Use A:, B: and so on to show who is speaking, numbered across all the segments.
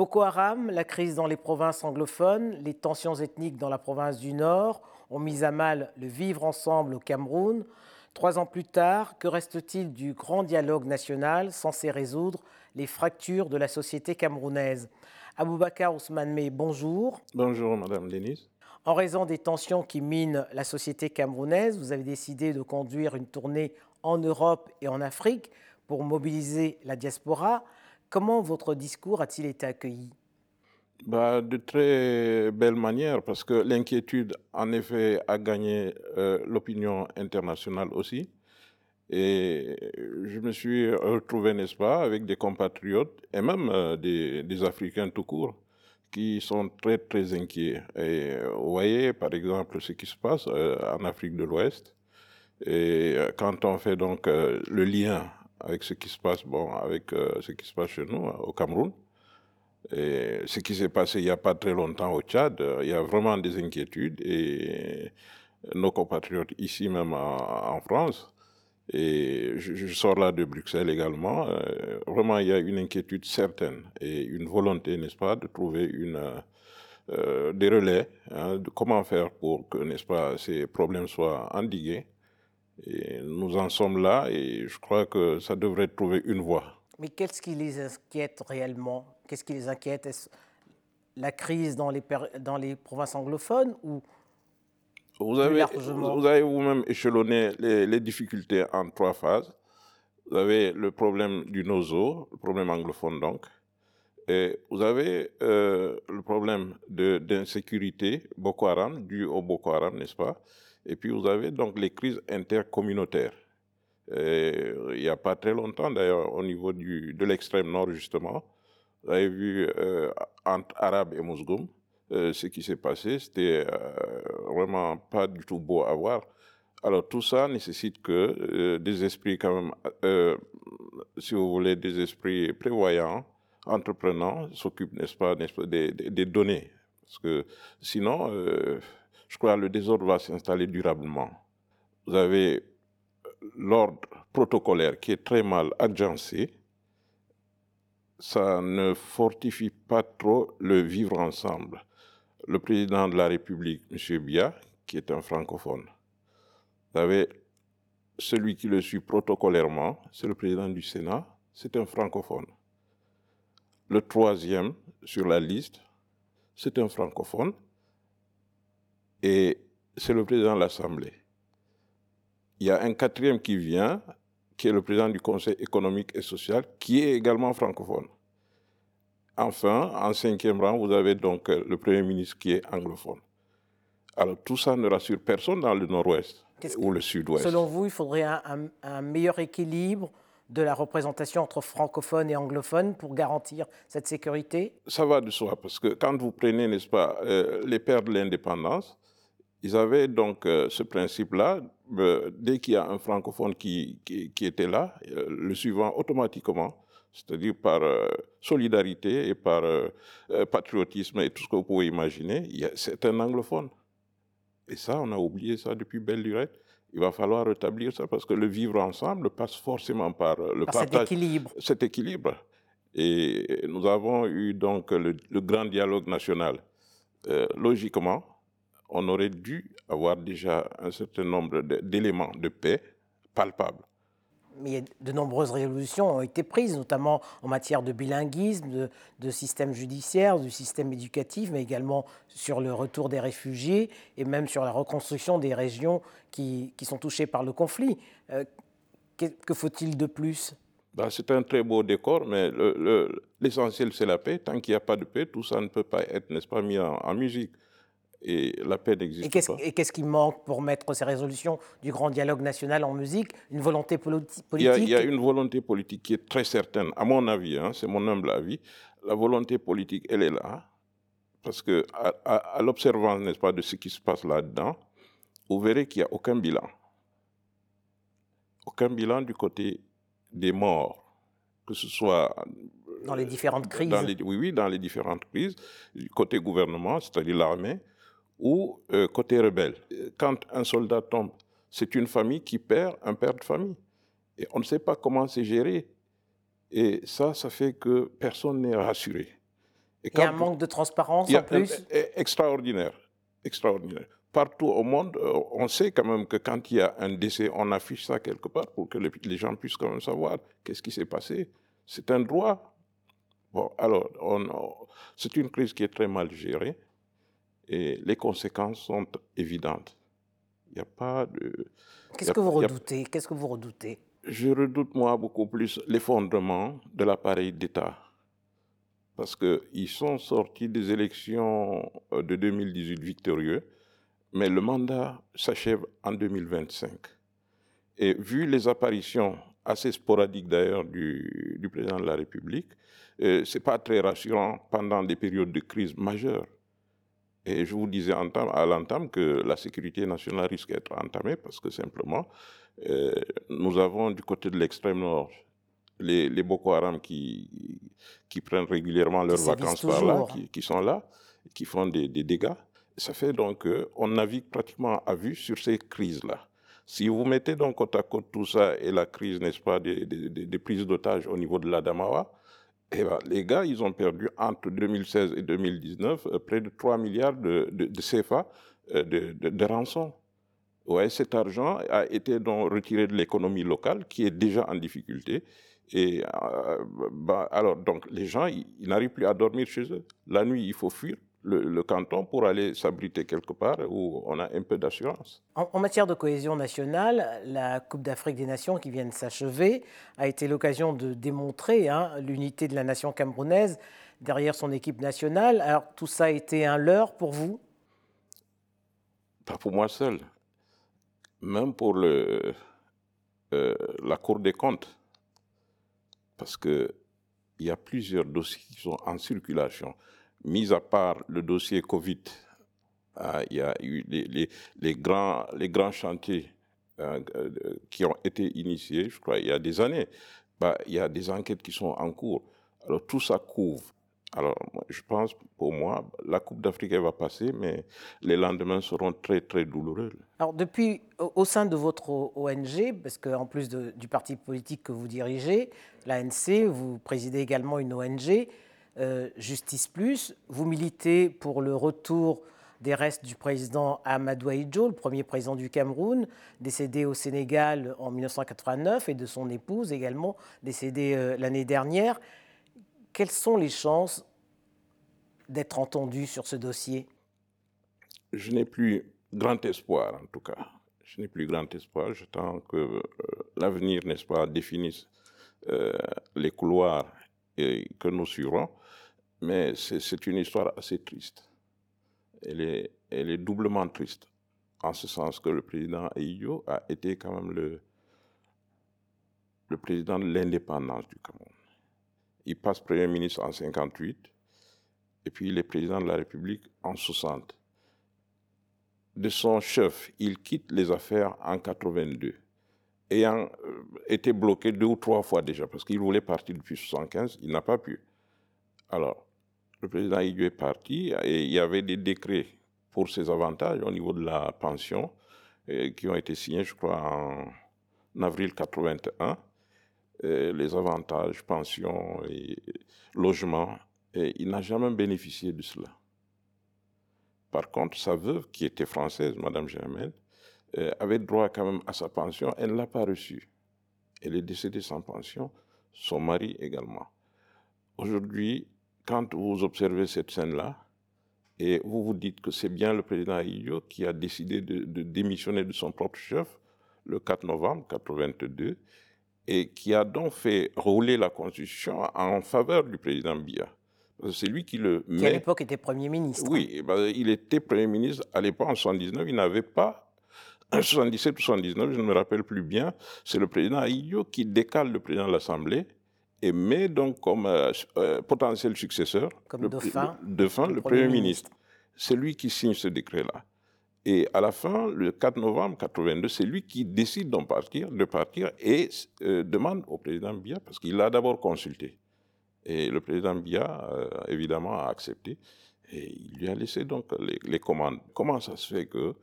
A: Boko Haram, la crise dans les provinces anglophones, les tensions ethniques dans la province du Nord ont mis à mal le vivre ensemble au Cameroun. Trois ans plus tard, que reste-t-il du grand dialogue national censé résoudre les fractures de la société camerounaise? Aboubakar Ousmane May, bonjour.
B: Bonjour, Madame Denise.
A: En raison des tensions qui minent la société camerounaise, vous avez décidé de conduire une tournée en Europe et en Afrique pour mobiliser la diaspora. Comment votre discours a-t-il été accueilli?
B: Bah, De très belle manière, parce que l'inquiétude, en effet, a gagné euh, l'opinion internationale aussi. Et je me suis retrouvé, n'est-ce pas, avec des compatriotes et même euh, des, Africains tout court qui sont très, très inquiets. Et vous voyez, par exemple, ce qui se passe euh, en Afrique de l'Ouest. Et quand on fait donc le lien avec ce qui se passe, bon, avec euh, ce qui se passe chez nous, au Cameroun. Et ce qui s'est passé il n'y a pas très longtemps au Tchad, euh, il y a vraiment des inquiétudes et nos compatriotes ici même en, France, et je, sors là de Bruxelles également, euh, vraiment il y a une inquiétude certaine et une volonté, n'est-ce pas, de trouver une, des relais, hein, de comment faire pour que, n'est-ce pas, ces problèmes soient endigués et nous en sommes là et je crois que ça devrait trouver une voie.
A: Mais qu'est-ce qui les inquiète réellement? Qu'est-ce qui les inquiète? Est-ce la crise dans les, dans les provinces anglophones ou
B: vous avez, vous avez vous-même échelonné les, les, difficultés en trois phases. Vous avez le problème du nozo, le problème anglophone donc. Et vous avez euh, le problème d'insécurité Boko Haram, dû au Boko Haram, n'est-ce pas? Et puis vous avez donc les crises intercommunautaires. il n'y a pas très longtemps, d'ailleurs, au niveau du, de l'extrême nord, justement, vous avez vu euh, entre Arabes et Mousgoum, euh, ce qui s'est passé, c'était euh, vraiment pas du tout beau à voir. Alors tout ça nécessite que des esprits quand même, si vous voulez, des esprits prévoyants, entreprenants, s'occupent, n'est-ce pas, des, des, données. Parce que sinon, je crois que le désordre va s'installer durablement. Vous avez l'ordre protocolaire qui est très mal agencé. Ça ne fortifie pas trop le vivre ensemble. Le président de la République, M. Bia, qui est un francophone. Vous avez celui qui le suit protocolairement, c'est le président du Sénat, c'est un francophone. Le troisième sur la liste, c'est un francophone, et c'est le président de l'Assemblée. Il y a un quatrième qui vient, qui est le président du Conseil économique et social, qui est également francophone. Enfin, en cinquième rang, vous avez donc le Premier ministre qui est anglophone. Alors tout ça ne rassure personne dans le nord-ouest ou le sud-ouest.
A: Selon vous, il faudrait un, un, meilleur équilibre de la représentation entre francophones et anglophones pour garantir cette sécurité?
B: Ça va de soi, parce que quand vous prenez, n'est-ce pas, euh, les pères de l'indépendance, ils avaient donc euh, ce principe-là. Euh, dès qu'il y a un francophone qui, qui, était là, euh, le suivant automatiquement, c'est-à-dire par solidarité et par patriotisme et tout ce que vous pouvez imaginer, c'est un anglophone. Et ça, on a oublié ça depuis belle lurette. Il va falloir rétablir ça parce que le vivre ensemble passe forcément par le
A: par
B: partage.
A: Cet équilibre.
B: Cet équilibre. Et nous avons eu donc le, le grand dialogue national. logiquement, on aurait dû avoir déjà un certain nombre d'éléments de paix palpables.
A: Mais de nombreuses résolutions ont été prises, notamment en matière de bilinguisme, de, système judiciaire, du système éducatif, mais également sur le retour des réfugiés et même sur la reconstruction des régions qui, sont touchées par le conflit. Euh, que, faut-il de plus?
B: Bah, c'est un très beau décor, mais l'essentiel, c'est la paix. Tant qu'il n'y a pas de paix, tout ça ne peut pas être, n'est-ce pas, mis en musique et la paix n'existe
A: pas. Et qu'est-ce qui manque pour mettre ces résolutions du grand dialogue national en musique? Une volonté politique
B: il y, a, une volonté politique qui est très certaine, à mon avis, hein, c'est mon humble avis. La volonté politique, elle est là, parce que à, l'observance, n'est-ce pas, de ce qui se passe là-dedans, vous verrez qu'il n'y a aucun bilan. Aucun bilan du côté des morts, que ce soit
A: dans les différentes crises.
B: oui, oui, dans les différentes crises, du côté gouvernement, c'est-à-dire l'armée, ou euh, côté rebelle. Quand un soldat tombe, c'est une famille qui perd un père de famille. Et on ne sait pas comment c'est géré. Et ça, ça fait que personne n'est rassuré.
A: Et il y a un manque de transparence en plus
B: Extraordinaire, extraordinaire. Partout au monde, euh, on sait quand même que quand il y a un décès, on affiche ça quelque part pour que les gens puissent quand même savoir qu'est-ce qui s'est passé. C'est un droit. Bon, alors, c'est une crise qui est très mal gérée et les conséquences sont évidentes. Il n'y a pas de.
A: Qu'est-ce que vous redoutez? Qu'est-ce que vous redoutez?
B: Je redoute, moi, beaucoup plus l'effondrement de l'appareil d'État. Parce qu'ils sont sortis des élections euh, de 2018 victorieux, mais le mandat s'achève en 2025. Et vu les apparitions assez sporadiques d'ailleurs du, président de la République, euh, ce n'est pas très rassurant pendant des périodes de crise majeure. Et je vous disais à l'entame que la sécurité nationale risque d'être entamée parce que simplement, euh, nous avons du côté de l'extrême nord les, les, Boko Haram qui, qui prennent régulièrement leurs vacances par là, qui, qui, sont là, qui font des, des dégâts. Ça fait donc qu'on navigue pratiquement à vue sur ces crises-là. Si vous mettez donc côte à côte tout ça et la crise, n'est-ce pas, des, des, des prises d'otages au niveau de l'Adamawa, eh ben, les gars, ils ont perdu entre 2016 et 2019 euh, près de 3 milliards de, CFA euh, de, de, rançon. Ouais, cet argent a été retiré de l'économie locale qui est déjà en difficulté. Et euh, bah, alors, donc, les gens, ils n'arrivent plus à dormir chez eux. La nuit, il faut fuir le, canton pour aller s'abriter quelque part où on a un peu d'assurance.
A: En, matière de cohésion nationale, la Coupe d'Afrique des Nations qui vient de s'achever a été l'occasion de démontrer hein, l'unité de la nation camerounaise derrière son équipe nationale. Alors tout ça a été un leurre pour vous?
B: Pas pour moi seul, même pour le, euh, la Cour des comptes, parce qu'il y a plusieurs dossiers qui sont en circulation mis à part le dossier Covid, euh, il y a eu les, grands, chantiers euh, euh, qui ont été initiés, je crois, il y a des années. Bah, il y a des enquêtes qui sont en cours. Alors tout ça couvre. Alors je pense, pour moi, la Coupe d'Afrique, va passer, mais les lendemains seront très, très douloureux.
A: Alors depuis, au sein de votre ONG, parce qu'en plus du parti politique que vous dirigez, l'ANC, vous présidez également une ONG, Justice Plus. Vous militez pour le retour des restes du président Amadou Ahidjo, le premier président du Cameroun, décédé au Sénégal en 1989, et de son épouse également, décédée euh, l'année dernière. Quelles sont les chances d'être entendu sur ce dossier?
B: Je n'ai plus grand espoir, en tout cas. Je n'ai plus grand espoir. J'attends que euh, l'avenir, n'est-ce pas, définisse les couloirs que nous suivrons. Mais c'est une histoire assez triste. Elle est, doublement triste, en ce sens que le président Aïyo a été quand même le, le président de l'indépendance du Cameroun. Il passe Premier ministre en 58, et puis il est président de la République en 60. De son chef, il quitte les affaires en 82, ayant euh, été bloqué deux ou trois fois déjà, parce qu'il voulait partir depuis 75, il n'a pas pu. Alors, le président Idiou est parti et il y avait des décrets pour ses avantages au niveau de la pension euh, qui ont été signés, je crois, en avril 81. Euh, les avantages, pension et logement, et il n'a jamais bénéficié de cela. Par contre, sa veuve, qui était française, Madame Germaine, avait droit quand même à sa pension, elle ne l'a pas reçue. Elle est décédée sans pension, son mari également. Aujourd'hui, quand vous observez cette scène-là, et vous vous dites que c'est bien le président Aïyo qui a décidé de, démissionner de son propre chef le 4 novembre 82 et qui a donc fait rouler la Constitution en faveur du président Biya. C'est lui qui le met...
A: Qui à l'époque était Premier ministre.
B: Oui, ben, il était Premier ministre à l'époque en 79, il n'avait pas 77 ou 79, je ne me rappelle plus bien, c'est le président Aïyo qui décale le président de l'Assemblée et met donc comme euh, euh, potentiel successeur
A: comme le, dauphin,
B: le, le, Premier ministre. C'est lui qui signe ce décret-là. Et à la fin, le 4 novembre 82, c'est lui qui décide d'en partir, de partir et euh, demande au président Biya, parce qu'il l'a d'abord consulté. Et le président Biya, évidemment, a accepté. Et il lui a laissé donc les, commandes. Comment ça se fait que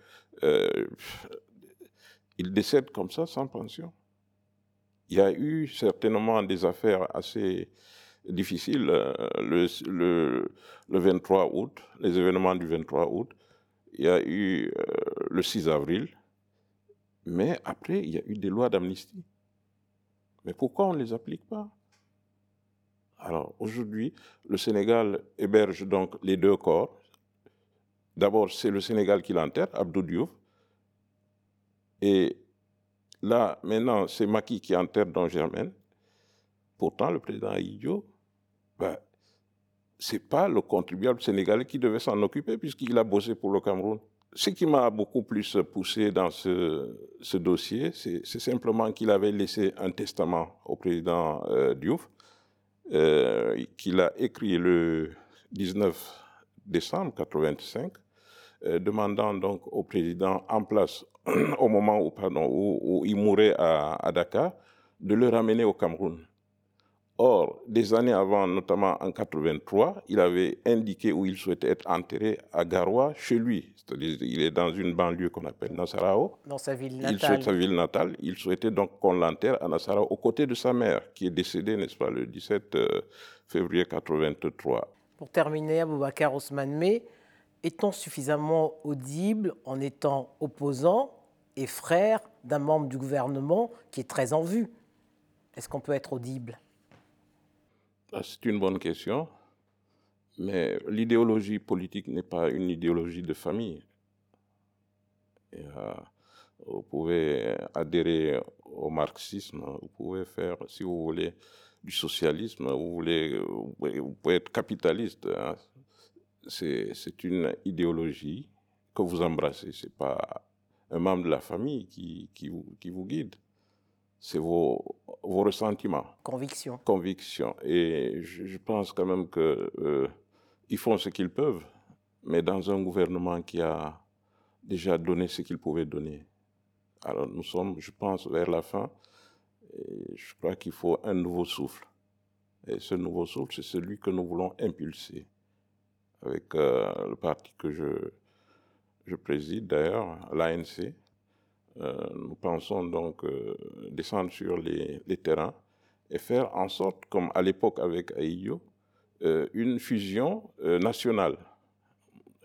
B: il décède comme ça sans pension? Il y a eu certainement des affaires assez difficile. Le, le, le, 23 août, les événements du 23 août, il y a eu le 6 avril, mais après, il y a eu des lois d'amnistie. Mais pourquoi on ne les applique pas? Alors aujourd'hui, le Sénégal héberge donc les deux corps. D'abord, c'est le Sénégal qui l'enterre, Abdou Diouf. Et là, maintenant, c'est Maki qui enterre Don Germain. Pourtant, le président Aïdjo, ben, ce n'est pas le contribuable sénégalais qui devait s'en occuper puisqu'il a bossé pour le Cameroun. Ce qui m'a beaucoup plus poussé dans ce, dossier, c'est simplement qu'il avait laissé un testament au président euh, Diouf, euh, qu'il a écrit le 19 décembre 1985, euh, demandant donc au président en place, au moment où, il mourait à Dakar, de le ramener au Cameroun. Or, des années avant, notamment en 83, il avait indiqué où il souhaitait être enterré à Garoua, chez lui. C'est-à-dire, il est dans une banlieue qu'on appelle Nassarao.
A: Dans sa ville natale.
B: Il souhaite sa ville natale. Il souhaitait donc qu'on l'enterre à Nassarao, aux côtés de sa mère, qui est décédée, n'est-ce pas, le 17 euh, février 83.
A: Pour terminer, Aboubacar Ousmane est-on suffisamment audible en étant opposant et frère d'un membre du gouvernement qui est très en vue? Est-ce qu'on peut être audible?
B: C'est une bonne question, mais l'idéologie politique n'est pas une idéologie de famille. Euh, vous pouvez adhérer au marxisme, vous pouvez faire, si vous voulez, du socialisme, vous, voulez, vous pouvez être capitaliste. Hein. C'est une idéologie que vous embrassez, ce n'est pas un membre de la famille qui vous guide c'est vos, vos, ressentiments.
A: Convictions.
B: Convictions. Et je, pense quand même qu'ils euh, font ce qu'ils peuvent, mais dans un gouvernement qui a déjà donné ce qu'il pouvait donner. Alors nous sommes, je pense, vers la fin. Et je crois qu'il faut un nouveau souffle. Et ce nouveau souffle, c'est celui que nous voulons impulser avec euh, le parti que je, je préside d'ailleurs, l'ANC, nous pensons donc euh, descendre sur les, terrains et faire en sorte, comme à l'époque avec Aïyo, euh, une fusion nationale.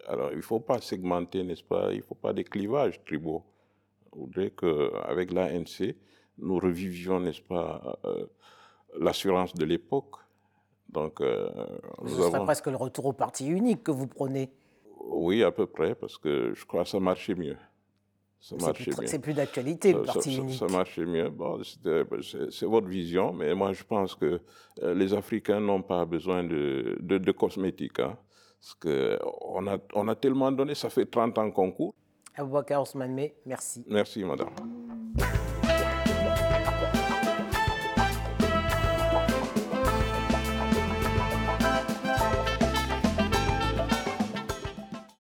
B: Alors, il ne faut pas segmenter, n'est-ce pas? Il ne faut pas des clivages tribaux. Je voudrais qu'avec l'ANC, nous revivions, n'est-ce pas, l'assurance de l'époque.
A: Donc, Ce serait presque le retour au parti unique que vous prenez.
B: Oui, à peu près, parce que je crois que ça marchait mieux.
A: C'est plus d'actualité, le parti unique.
B: Ça, marchait mieux. Bon, c'est votre vision, mais moi, je pense que euh, les Africains n'ont pas besoin de, de, cosmétiques. Hein, parce qu'on a, on a tellement donné, ça fait 30 ans qu'on court.
A: Aboubakar Ousmane merci.
B: Merci, madame.